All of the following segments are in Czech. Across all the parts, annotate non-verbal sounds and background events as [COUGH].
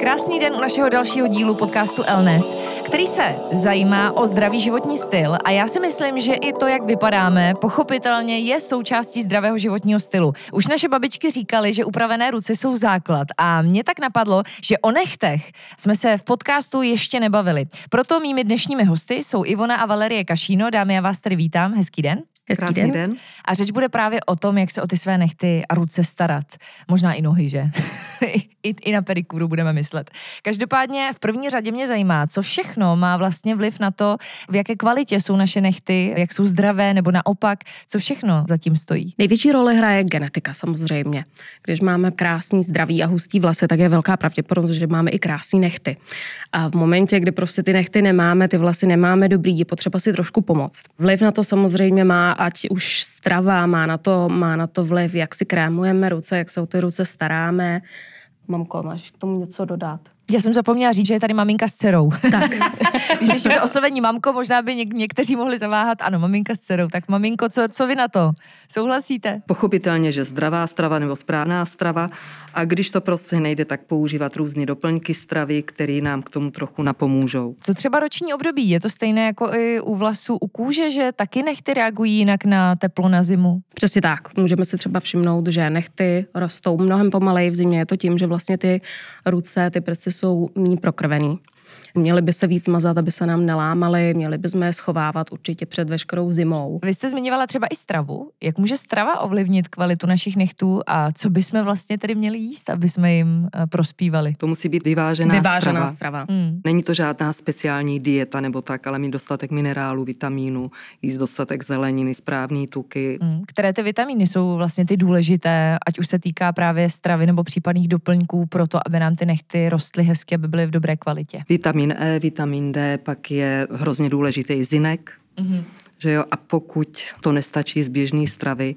Krásný den u našeho dalšího dílu podcastu Elnes, který se zajímá o zdravý životní styl a já si myslím, že i to, jak vypadáme, pochopitelně je součástí zdravého životního stylu. Už naše babičky říkali, že upravené ruce jsou základ a mě tak napadlo, že o nechtech jsme se v podcastu ještě nebavili. Proto mými dnešními hosty jsou Ivona a Valerie Kašíno. Dámy, já vás tady vítám. Hezký den. Hezký Krásný den. den. A řeč bude právě o tom, jak se o ty své nechty a ruce starat. Možná i nohy, že? [LAUGHS] I, I na pedikuru budeme myslet. Každopádně v první řadě mě zajímá, co všechno má vlastně vliv na to, v jaké kvalitě jsou naše nechty, jak jsou zdravé nebo naopak, co všechno zatím stojí. Největší roli hraje genetika samozřejmě. Když máme krásný, zdravý a hustý vlasy, tak je velká pravděpodobnost, že máme i krásné nechty. A v momentě, kdy prostě ty nechty nemáme, ty vlasy nemáme dobrý, je potřeba si trošku pomoct. Vliv na to samozřejmě má ať už strava, má na to, má na to vliv, jak si krémujeme ruce, jak se o ty ruce staráme. Mamko, máš k tomu něco dodat? Já jsem zapomněla říct, že je tady maminka s dcerou. Tak. [LAUGHS] Když to oslovení mamko, možná by něk- někteří mohli zaváhat, ano, maminka s dcerou. Tak maminko, co, co vy na to? Souhlasíte? Pochopitelně, že zdravá strava nebo správná strava a když to prostě nejde, tak používat různé doplňky stravy, které nám k tomu trochu napomůžou. Co třeba roční období? Je to stejné jako i u vlasů u kůže, že taky nechty reagují jinak na teplo na zimu? Přesně tak. Můžeme si třeba všimnout, že nechty rostou mnohem pomaleji v zimě. Je to tím, že vlastně ty ruce, ty prsty jsou méně prokrvený. Měly by se víc mazat, aby se nám nelámaly, měli bychom je schovávat určitě před veškerou zimou. Vy jste zmiňovala třeba i stravu. Jak může strava ovlivnit kvalitu našich nechtů a co bychom vlastně tedy měli jíst, aby jsme jim eh, prospívali? To musí být vyvážená, vyvážená strava. strava. Hmm. Není to žádná speciální dieta nebo tak, ale mít dostatek minerálů, vitamínů, jíst dostatek zeleniny, správný tuky. Hmm. Které ty vitamíny jsou vlastně ty důležité, ať už se týká právě stravy nebo případných doplňků pro to, aby nám ty nechty rostly hezky, aby byly v dobré kvalitě? Vitamin vitamin E, vitamin D, pak je hrozně důležitý zinek, mm-hmm. že jo, a pokud to nestačí z běžné stravy,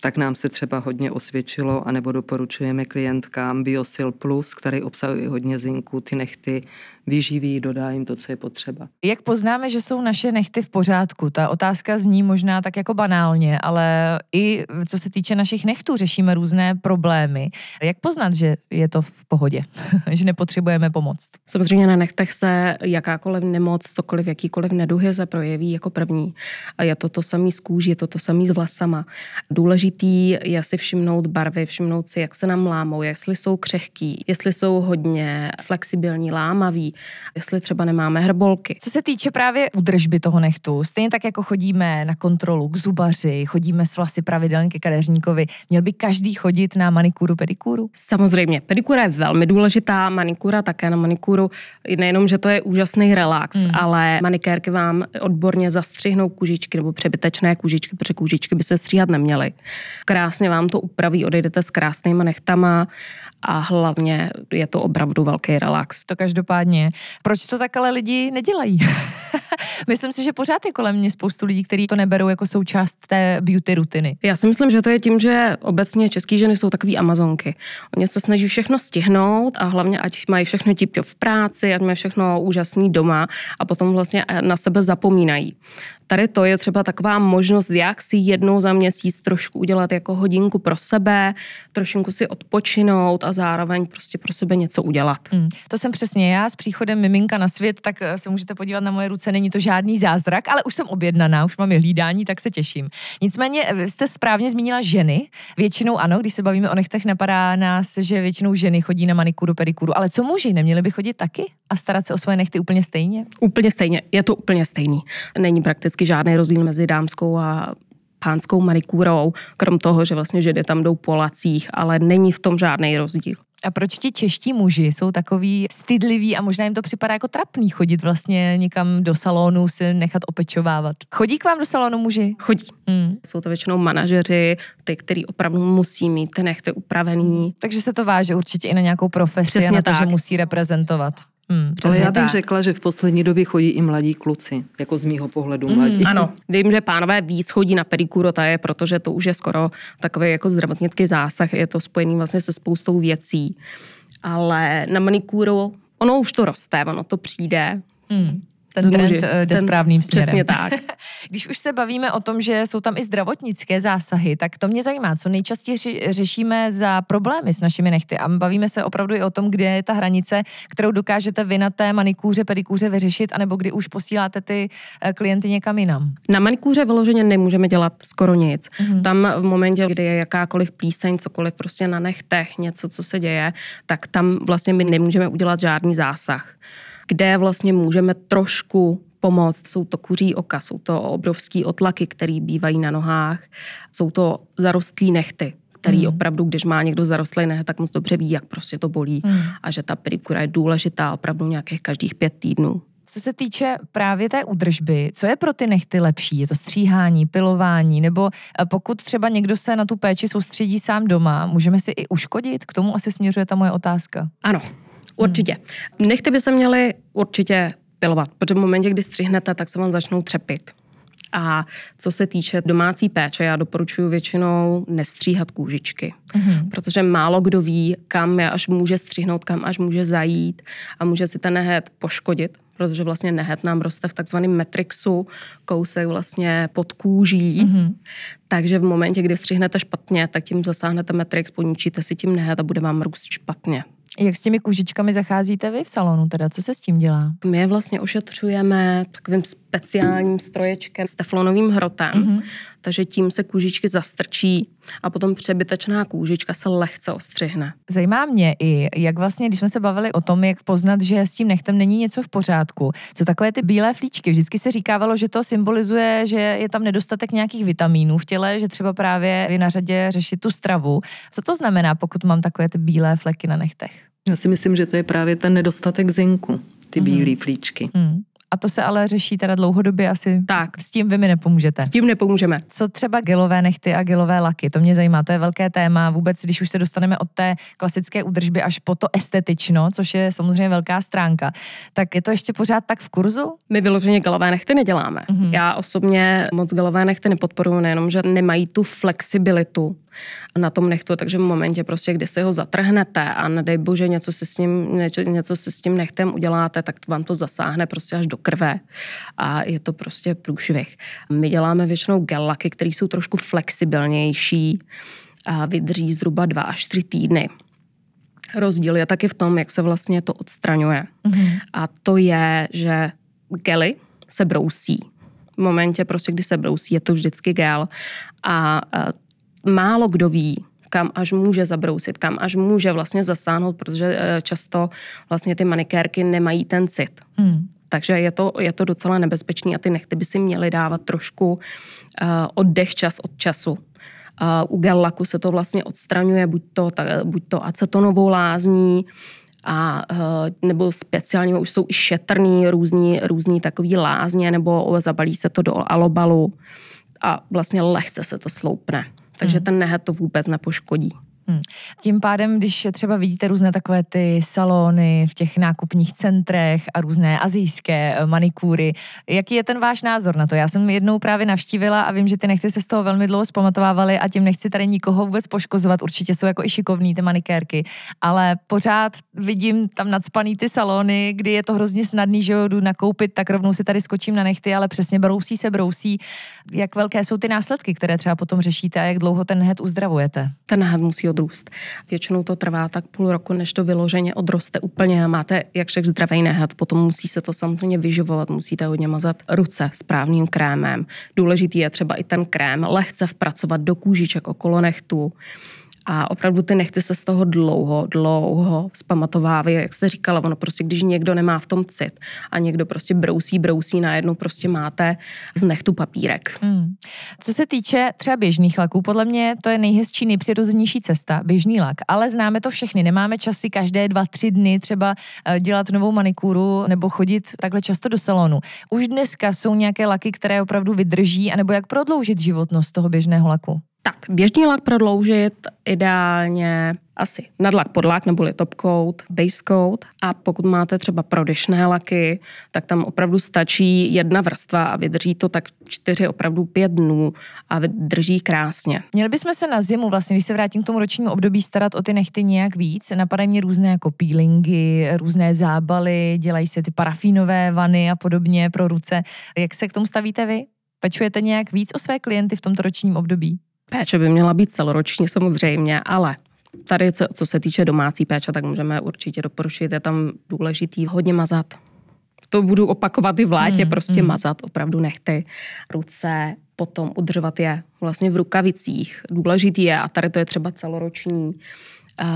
tak nám se třeba hodně osvědčilo, anebo doporučujeme klientkám Biosil Plus, který obsahuje hodně zinku, ty nechty vyživí, dodá jim to, co je potřeba. Jak poznáme, že jsou naše nechty v pořádku? Ta otázka zní možná tak jako banálně, ale i co se týče našich nechtů, řešíme různé problémy. Jak poznat, že je to v pohodě, [LAUGHS] že nepotřebujeme pomoc? Samozřejmě na nechtech se jakákoliv nemoc, cokoliv, jakýkoliv neduhy se projeví jako první. A je to to samý z kůží, je to to samý s vlasama. Důležitý je si všimnout barvy, všimnout si, jak se nám lámou, jestli jsou křehký, jestli jsou hodně flexibilní, lámaví, jestli třeba nemáme hrbolky. Co se týče právě údržby toho nechtu, stejně tak jako chodíme na kontrolu k zubaři, chodíme s vlasy pravidelně ke kadeřníkovi, měl by každý chodit na manikuru, pedikuru? Samozřejmě, pedikura je velmi důležitá, manikura také na manikuru, nejenom, že to je úžasný relax, hmm. ale manikérky vám odborně zastřihnou kůžičky nebo přebytečné kůžičky, protože kůžičky by se stříhat neměly. Krásně vám to upraví, odejdete s krásnýma nechtama a hlavně je to opravdu velký relax. To každopádně. Proč to tak ale lidi nedělají? [LAUGHS] myslím si, že pořád je kolem mě spoustu lidí, kteří to neberou jako součást té beauty rutiny. Já si myslím, že to je tím, že obecně české ženy jsou takové amazonky. Oni se snaží všechno stihnout a hlavně, ať mají všechno tip v práci, ať mají všechno úžasný doma a potom vlastně na sebe zapomínají. Tady to je třeba taková možnost, jak si jednou za měsíc trošku udělat jako hodinku pro sebe, trošinku si odpočinout a zároveň prostě pro sebe něco udělat. Mm, to jsem přesně já s příchodem miminka na svět, tak eh, se můžete podívat na moje ruce, není to žádný zázrak, ale už jsem objednaná, už mám je hlídání, tak se těším. Nicméně eh, jste správně zmínila ženy. Většinou ano, když se bavíme o nechtech, napadá nás, že většinou ženy chodí na manikuru, pedikuru, ale co muži, neměli by chodit taky a starat se o svoje nechty úplně stejně? Úplně stejně, je to úplně stejný. Není prakticky žádný rozdíl mezi dámskou a pánskou manikúrou, krom toho, že vlastně ženy tam jdou po lacích, ale není v tom žádný rozdíl. A proč ti čeští muži jsou takový stydliví a možná jim to připadá jako trapný chodit vlastně někam do salonu si nechat opečovávat? Chodí k vám do salonu muži? Chodí. Hmm. Jsou to většinou manažeři, ty, který opravdu musí mít ty nechty upravený. Takže se to váže určitě i na nějakou profesi Přesně a na to, tak. že musí reprezentovat. Hmm, Ale já bych tak. řekla, že v poslední době chodí i mladí kluci, jako z mýho pohledu hmm, mladí. Ano, vím, že pánové víc chodí na pedikuru, to je, protože to už je skoro takový jako zdravotnický zásah, je to spojený vlastně se spoustou věcí. Ale na manikúru, ono už to roste, ono to přijde, Hmm ten trend Může, eh, jde ten, správným směrem. Přesně tak. [LAUGHS] Když už se bavíme o tom, že jsou tam i zdravotnické zásahy, tak to mě zajímá, co nejčastěji řešíme za problémy s našimi nechty. A bavíme se opravdu i o tom, kde je ta hranice, kterou dokážete vy na té manikůře, pedikůře vyřešit, anebo kdy už posíláte ty eh, klienty někam jinam. Na manikůře vyloženě nemůžeme dělat skoro nic. Mm-hmm. Tam v momentě, kdy je jakákoliv plíseň, cokoliv prostě na nechtech, něco, co se děje, tak tam vlastně my nemůžeme udělat žádný zásah kde vlastně můžeme trošku pomoct. Jsou to kuří oka, jsou to obrovský otlaky, které bývají na nohách, jsou to zarostlý nechty, který hmm. opravdu, když má někdo zarostlý neht, tak moc dobře ví, jak prostě to bolí hmm. a že ta pedikura je důležitá opravdu nějakých každých pět týdnů. Co se týče právě té údržby, co je pro ty nechty lepší? Je to stříhání, pilování, nebo eh, pokud třeba někdo se na tu péči soustředí sám doma, můžeme si i uškodit? K tomu asi směřuje ta moje otázka. Ano, Určitě. Nechty by se měly určitě pilovat, protože v momentě, kdy střihnete, tak se vám začnou třepit. A co se týče domácí péče, já doporučuji většinou nestříhat kůžičky, mm-hmm. protože málo kdo ví, kam je až může stříhnout, kam až může zajít a může si ten nehet poškodit, protože vlastně nehet nám roste v takzvaném metrixu, kousek vlastně pod kůží. Mm-hmm. Takže v momentě, kdy střihnete špatně, tak tím zasáhnete metrix, poničíte si tím nehet a bude vám růst špatně. Jak s těmi kůžičkami zacházíte vy v salonu teda? Co se s tím dělá? My je vlastně ošetřujeme takovým speciálním stroječkem s teflonovým hrotem, mm-hmm. takže tím se kůžičky zastrčí a potom přebytečná kůžička se lehce ostřihne. Zajímá mě i, jak vlastně, když jsme se bavili o tom, jak poznat, že s tím nechtem není něco v pořádku. Co takové ty bílé flíčky? Vždycky se říkávalo, že to symbolizuje, že je tam nedostatek nějakých vitamínů v těle, že třeba právě je na řadě řešit tu stravu. Co to znamená, pokud mám takové ty bílé fleky na nechtech? Já si myslím, že to je právě ten nedostatek zinku, ty mm. bílé flíčky. Mm. A to se ale řeší teda dlouhodobě asi. Tak. S tím vy mi nepomůžete. S tím nepomůžeme. Co třeba gelové nechty a gelové laky? To mě zajímá, to je velké téma. Vůbec, když už se dostaneme od té klasické údržby až po to estetično, což je samozřejmě velká stránka, tak je to ještě pořád tak v kurzu? My vyloženě gelové nechty neděláme. Mm-hmm. Já osobně moc gelové nechty nepodporuji, nejenom, že nemají tu flexibilitu, na tom nechtu, takže v momentě prostě, kdy si ho zatrhnete a nedej bože něco si s ním, něco, něco si s tím nechtem uděláte, tak vám to zasáhne prostě až do krve a je to prostě průšvih. My děláme většinou gelaky, které jsou trošku flexibilnější a vydrží zhruba dva až tři týdny. Rozdíl je taky v tom, jak se vlastně to odstraňuje. Mm-hmm. A to je, že gely se brousí. V momentě, prostě, kdy se brousí, je to vždycky gel. A málo kdo ví, kam až může zabrousit, kam až může vlastně zasáhnout, protože eh, často vlastně ty manikérky nemají ten cit. Hmm. Takže je to, je to docela nebezpečný a ty nechty by si měly dávat trošku uh, oddech čas od času. Uh, u gel laku se to vlastně odstraňuje buď to, ta, buď to acetonovou lázní, a nebo speciálně už jsou i šetrný různý, různý takový lázně, nebo zabalí se to do alobalu a vlastně lehce se to sloupne takže hmm. ten nehet to vůbec nepoškodí. Hmm. Tím pádem, když třeba vidíte různé takové ty salony v těch nákupních centrech a různé azijské eh, manikúry, jaký je ten váš názor na to? Já jsem jednou právě navštívila a vím, že ty nechci se z toho velmi dlouho zpamatovávali a tím nechci tady nikoho vůbec poškozovat. Určitě jsou jako i šikovní ty manikérky, ale pořád vidím tam nadspaný ty salony, kdy je to hrozně snadný, že jdu nakoupit, tak rovnou si tady skočím na nechty, ale přesně brousí se brousí. Jak velké jsou ty následky, které třeba potom řešíte a jak dlouho ten nehet uzdravujete? Ten nehet musí odrůst. Většinou to trvá tak půl roku, než to vyloženě odroste úplně a máte, jak řekl, zdravý nehat. Potom musí se to samozřejmě vyživovat, musíte hodně mazat ruce správným krémem. Důležitý je třeba i ten krém lehce vpracovat do kůžiček okolo nechtu a opravdu ty nechty se z toho dlouho, dlouho zpamatovávají, jak jste říkala, ono prostě, když někdo nemá v tom cit a někdo prostě brousí, brousí, najednou prostě máte z nechtu papírek. Hmm. Co se týče třeba běžných laků, podle mě to je nejhezčí, nejpřirozenější cesta, běžný lak, ale známe to všechny, nemáme časy každé dva, tři dny třeba eh, dělat novou manikúru nebo chodit takhle často do salonu. Už dneska jsou nějaké laky, které opravdu vydrží, anebo jak prodloužit životnost toho běžného laku? Tak, běžný lak prodloužit ideálně asi nadlak, podlak neboli top coat, base coat a pokud máte třeba prodyšné laky, tak tam opravdu stačí jedna vrstva a vydrží to tak čtyři, opravdu pět dnů a vydrží krásně. Měli bychom se na zimu, vlastně, když se vrátím k tomu ročnímu období, starat o ty nechty nějak víc. Napadají mě různé jako peelingy, různé zábaly, dělají se ty parafínové vany a podobně pro ruce. Jak se k tomu stavíte vy? Pečujete nějak víc o své klienty v tomto ročním období? Péče by měla být celoroční samozřejmě, ale tady, co, co se týče domácí péče, tak můžeme určitě doporučit, je tam důležitý hodně mazat. To budu opakovat i v létě, hmm, prostě hmm. mazat opravdu nechty, ruce, potom udržovat je vlastně v rukavicích. Důležitý je, a tady to je třeba celoroční,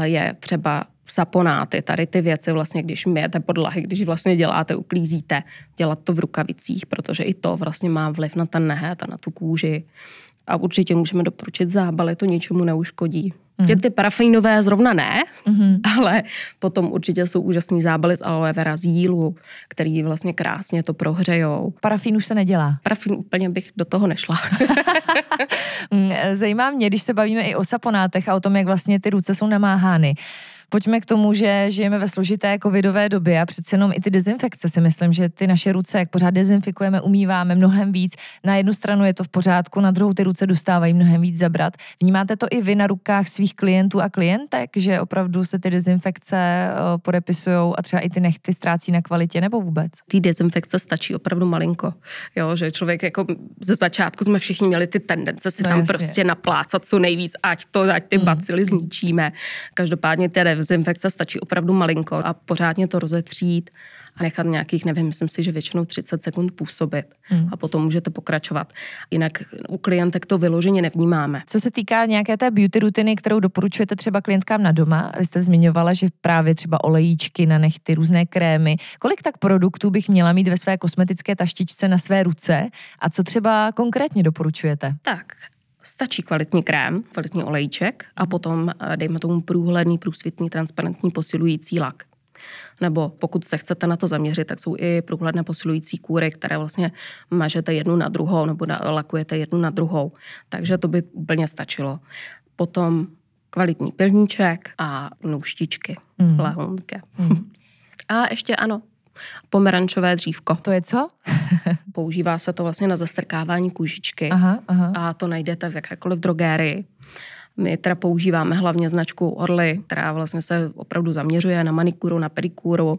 je třeba saponáty, tady ty věci vlastně, když myjete podlahy, když vlastně děláte, uklízíte, dělat to v rukavicích, protože i to vlastně má vliv na ten nehet a na tu kůži. A určitě můžeme doporučit zábaly, to ničemu neuškodí. Mm. Ty parafínové zrovna ne, mm-hmm. [LAUGHS] ale potom určitě jsou úžasný zábaly z aloe vera z jílu, který vlastně krásně to prohřejou. Parafín už se nedělá. Parafín úplně bych do toho nešla. [LAUGHS] Mm, zajímá mě, když se bavíme i o saponátech a o tom, jak vlastně ty ruce jsou namáhány. Pojďme k tomu, že žijeme ve složité covidové době a přece jenom i ty dezinfekce si myslím, že ty naše ruce, jak pořád dezinfikujeme, umýváme mnohem víc. Na jednu stranu je to v pořádku, na druhou ty ruce dostávají mnohem víc zabrat. Vnímáte to i vy na rukách svých klientů a klientek, že opravdu se ty dezinfekce eh, podepisují a třeba i ty nechty ztrácí na kvalitě nebo vůbec? Ty dezinfekce stačí opravdu malinko. Jo, že člověk jako ze začátku jsme všichni měli ty tendence si no, tam jasně. prostě naplácat co nejvíc, ať to, ať ty mm. bacily zničíme. Každopádně ty dezinfekce stačí opravdu malinko a pořádně to rozetřít a nechat nějakých, nevím, myslím si, že většinou 30 sekund působit hmm. a potom můžete pokračovat. Jinak u klientek to vyloženě nevnímáme. Co se týká nějaké té beauty rutiny, kterou doporučujete třeba klientkám na doma, vy jste zmiňovala, že právě třeba olejíčky na nechty, různé krémy. Kolik tak produktů bych měla mít ve své kosmetické taštičce na své ruce a co třeba konkrétně doporučujete? Tak, Stačí kvalitní krém, kvalitní olejček a potom, eh, dejme tomu, průhledný, průsvitný, transparentní posilující lak. Nebo pokud se chcete na to zaměřit, tak jsou i průhledné posilující kůry, které vlastně mažete jednu na druhou nebo lakujete jednu na druhou. Takže to by úplně stačilo. Potom kvalitní pilníček a nůštičky, mm. lehonké. Mm. [LAUGHS] A ještě ano, pomerančové dřívko. To je co? [LAUGHS] Používá se to vlastně na zastrkávání kůžičky aha, aha. a to najdete v jakékoliv drogérii. My teda používáme hlavně značku Orly, která vlastně se opravdu zaměřuje na manikuru, na pedikuru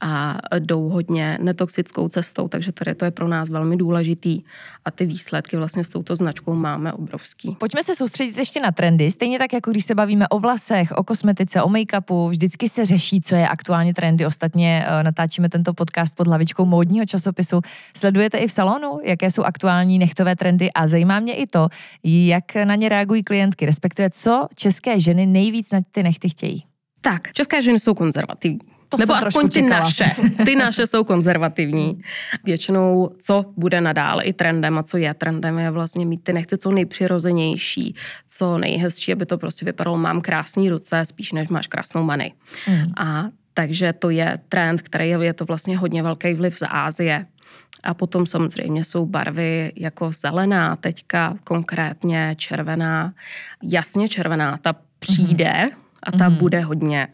a jdou hodně netoxickou cestou, takže tady to je pro nás velmi důležitý a ty výsledky vlastně s touto značkou máme obrovský. Pojďme se soustředit ještě na trendy. Stejně tak, jako když se bavíme o vlasech, o kosmetice, o make-upu, vždycky se řeší, co je aktuálně trendy. Ostatně uh, natáčíme tento podcast pod hlavičkou módního časopisu. Sledujete i v salonu, jaké jsou aktuální nechtové trendy a zajímá mě i to, jak na ně reagují klientky, respektive co české ženy nejvíc na ty nechty chtějí. Tak, české ženy jsou konzervativní. To Nebo aspoň ty čekala. naše. [LAUGHS] Ty naše jsou konzervativní. Většinou, co bude nadále i trendem a co je trendem, je vlastně mít ty nechty co nejpřirozenější, co nejhezčí, aby to prostě vypadalo, mám krásné ruce, spíš než máš krásnou many. Mm. A takže to je trend, který je, je to vlastně hodně velký vliv z Ázie. A potom samozřejmě jsou barvy jako zelená, teďka konkrétně červená, jasně červená, ta přijde mm-hmm. a ta mm-hmm. bude hodně.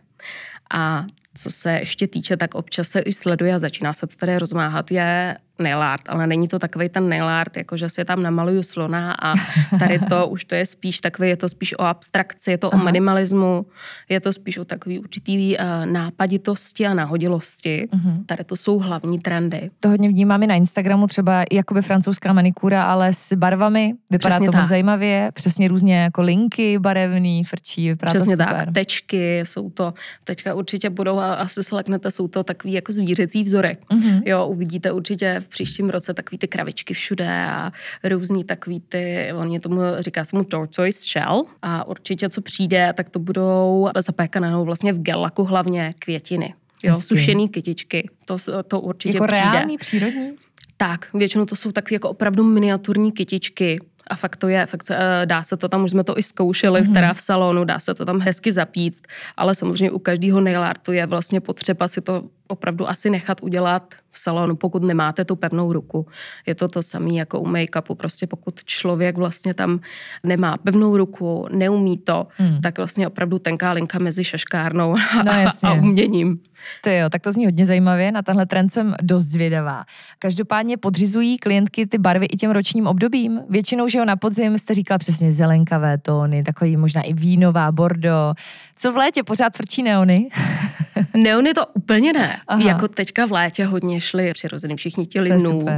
A co se ještě týče, tak občas se i sleduje a začíná se to tady rozmáhat, je nail art, ale není to takový ten nail art, jako že si tam namaluju slona a tady to už to je spíš takový, je to spíš o abstrakci, je to Aha. o minimalismu, je to spíš o takový určitý uh, nápaditosti a náhodilosti. Uh-huh. Tady to jsou hlavní trendy. To hodně vnímám i na Instagramu, třeba jakoby francouzská manikura, ale s barvami. Vypadá přesně to tak. moc zajímavě, přesně různě jako linky barevný, frčí, vypadá přesně to super. tak, tečky, jsou to, teďka určitě budou, a asi sleknete, jsou to takový jako zvířecí vzory. Uh-huh. Jo, uvidíte určitě v příštím roce takový ty kravičky všude a různý takový ty, oni tomu říká se mu tortoise shell a určitě co přijde, tak to budou zapékané vlastně v gelaku hlavně květiny. Jo, Hezky. sušený kytičky, to, to určitě jako přijde. reální, přírodní? Tak, většinou to jsou takové jako opravdu miniaturní kytičky, A fakt to je, fakt eh, dá se to tam, už jsme to i zkoušeli mm-hmm. teda v salonu, dá se to tam hezky zapít, ale samozřejmě u každého nail artu je vlastně potřeba si to opravdu asi nechat udělat v salonu, pokud nemáte tu pevnou ruku. Je to to samé jako u make-upu. Prostě pokud člověk vlastně tam nemá pevnou ruku, neumí to, hmm. tak vlastně opravdu tenká linka mezi šaškárnou no, a, a uměním. To jo, tak to zní hodně zajímavě, na tenhle trend jsem dost zvědavá. Každopádně podřizují klientky ty barvy i těm ročním obdobím. Většinou, že jo, na podzim jste říkala přesně zelenkavé tóny, takový možná i vínová, bordo. Co v létě pořád frčí neony? [LAUGHS] [LAUGHS] neony to úplně ne. Aha. Jako teďka v létě hodně šli přirozený, všichni chtěli nůd,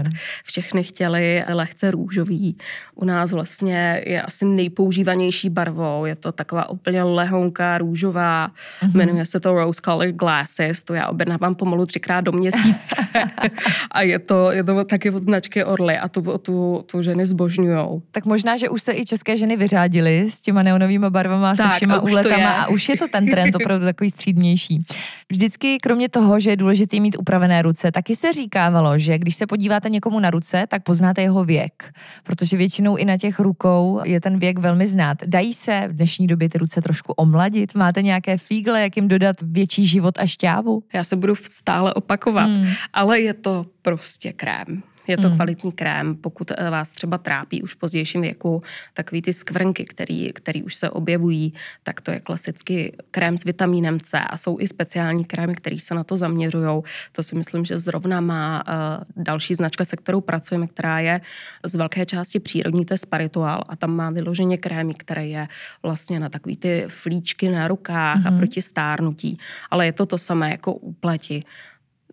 všechny chtěli lehce růžový. U nás vlastně je asi nejpoužívanější barvou, je to taková úplně lehonká růžová, uh-huh. jmenuje se to Rose Colored Glasses, to já objednávám pomalu třikrát do měsíce. [LAUGHS] a je to, je to taky od značky Orly a tu, tu, tu ženy zbožňujou. Tak možná, že už se i české ženy vyřádily s těma neonovými barvama, tak, se všema úletama a už je to ten trend opravdu takový střídnější. Vždycky, kromě toho, že je důležité mít upravené ruce, taky se říkávalo, že když se podíváte někomu na ruce, tak poznáte jeho věk, protože většinou i na těch rukou je ten věk velmi znát. Dají se v dnešní době ty ruce trošku omladit? Máte nějaké fígle, jak jim dodat větší život a šťávu? Já se budu stále opakovat, hmm. ale je to prostě krém. Je to mm. kvalitní krém, pokud eh, vás třeba trápí už v pozdějším věku takový ty skvrnky, který, který už se objevují, tak to je klasicky krém s vitamínem C a jsou i speciální krémy, které se na to zaměřují. To si myslím, že zrovna má uh, další značka, se kterou pracujeme, která je z velké části přírodní, to je Sparitual a tam má vyloženě krémy, které je vlastně na takový ty flíčky na rukách mm. a mhm. proti stárnutí. Ale je to to samé jako u pleti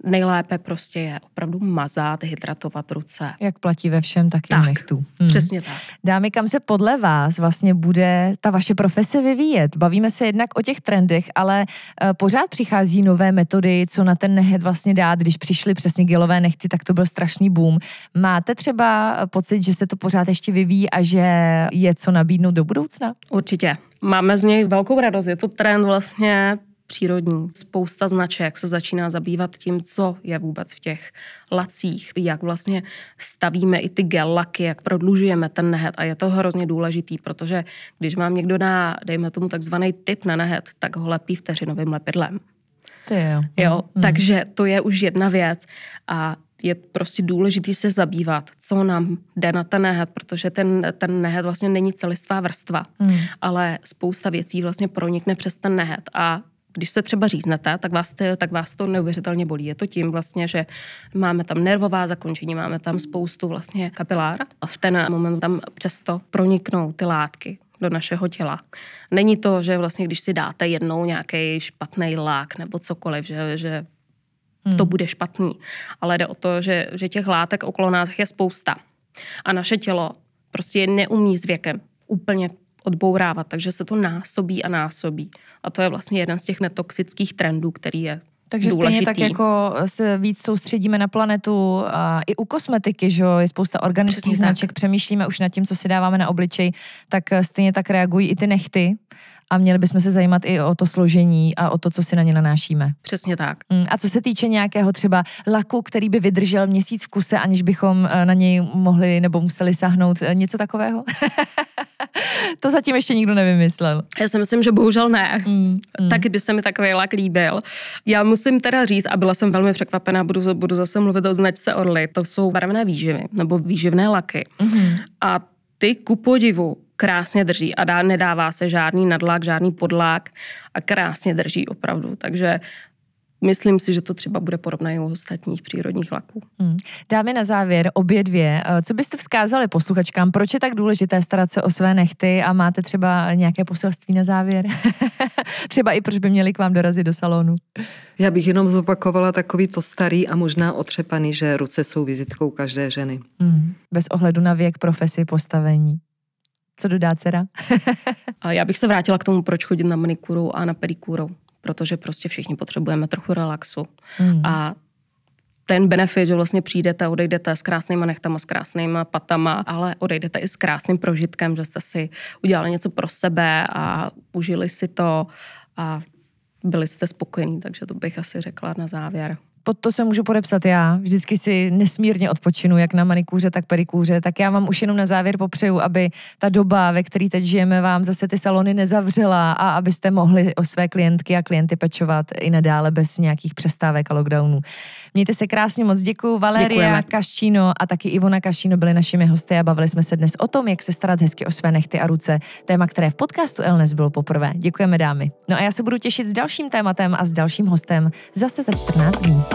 nejlépe prostě je opravdu mazat, hydratovat ruce. Jak platí ve všem, tak, tak i nechtů. Hmm. Přesně tak. Dámy, kam se podle vás vlastně bude ta vaše profese vyvíjet? Bavíme se jednak o těch trendech, ale uh, pořád přichází nové metody, co na ten nehet vlastně dát. Když přišly přesně gelové nechty, tak to byl strašný boom. Máte třeba pocit, že se to pořád ještě vyvíjí a že je co nabídnout do budoucna? Určitě. Máme z něj velkou radost. Je to trend vlastně přírodní. Spousta značek se začíná zabývat tím, co je vůbec v těch lacích, jak vlastně stavíme i ty gel laky, jak prodlužujeme ten nehet a je to hrozně důležitý, protože když vám někdo dá, dejme tomu takzvaný tip na nehet, tak ho lepí vteřinovým lepidlem. To je jo. jo mm. Takže to je už jedna věc a je prostě důležitý se zabývat, co nám jde na ten nehet, protože ten, ten nehet vlastně není celistvá vrstva, mm. ale spousta věcí vlastně pronikne přes ten nehet a když se třeba říznete, tak vás, te, tak vás to neuvěřitelně bolí. Je to tím vlastně, že máme tam nervová zakončení, máme tam spoustu vlastně kapilár a v ten moment tam přesto proniknou ty látky do našeho těla. Není to, že vlastně když si dáte jednou nějaký špatný lák nebo cokoliv, že, že hmm. to bude špatný. Ale jde o to, že, že těch látek okolo nás je spousta. A naše tělo prostě neumí s věkem úplně odbourávat, takže se to násobí a násobí. A to je vlastně jeden z těch netoxických trendů, který je takže důležitý. stejně tak jako se víc soustředíme na planetu a i u kosmetiky, že je spousta organických značek, přemýšlíme už nad tím, co si dáváme na obličej, tak stejně tak reagují i ty nechty a měli bychom se zajímat i o to složení a o to, co si na ně nanášíme. Přesně tak. Mm, a co se týče nějakého třeba laku, který by vydržel měsíc v kuse, aniž bychom eh, na něj mohli nebo museli sahnout, eh, něco takového? [LAUGHS] to zatím ještě nikdo nevymyslel. Já si myslím, že bohužel ne. Mm, mm. Taky by se mi takový lak líbil. Já musím teda říct, a byla jsem velmi překvapená, budu, budu zase mluvit o značce Orly, to jsou barevné výživy nebo výživné laky. Mm-hmm. A ty ku podivu krásně drží a dá, nedává se žádný nadlak, žádný podlak a krásně drží opravdu. Takže myslím si, že to třeba bude podobné i u ostatních přírodních laků. Hmm. Dáme na závěr obě dvě. Eh, co byste vzkázali posluchačkám? Proč je tak důležité starat se o své nechty a máte třeba nějaké poselství na závěr? [LAUGHS] třeba i proč by měli k vám dorazit do salonu? Já bych jenom zopakovala takový to starý a možná otřepaný, že ruce jsou vizitkou každé ženy. Hmm. Bez ohledu na věk, profesi, postavení. Co dodá dcera? [LAUGHS] a já bych se vrátila k tomu, proč chodit na manikuru a na pedikuru. Protože prostě všichni potřebujeme trochu relaxu. Mm. A ten benefit, že vlastně přijdete, odejdete s krásnýma nechtama, s krásnýma patama, ale odejdete i s krásným prožitkem, že jste si udělali něco pro sebe a užili si to a byli jste spokojení, takže to bych asi řekla na závěr. Pod to se můžu podepsat já. Vždycky si nesmírně odpočinu, jak na manikůře, tak pedikůře. Tak já vám už jenom na závěr popřeju, aby ta doba, ve které teď žijeme, vám zase ty salony nezavřela a abyste mohli o své klientky a klienty pečovat i nadále bez nějakých přestávek a lockdownů. Mějte se krásně, moc děkuji. Valeria Kaščino a taky Ivona Kaščino byly našimi hosty a bavili jsme se dnes o tom, jak se starat hezky o své nechty a ruce. Téma, které v podcastu Elnes bylo poprvé. Děkujeme dámy. No a já se budu těšit s dalším tématem a s dalším hostem zase za 14 dní.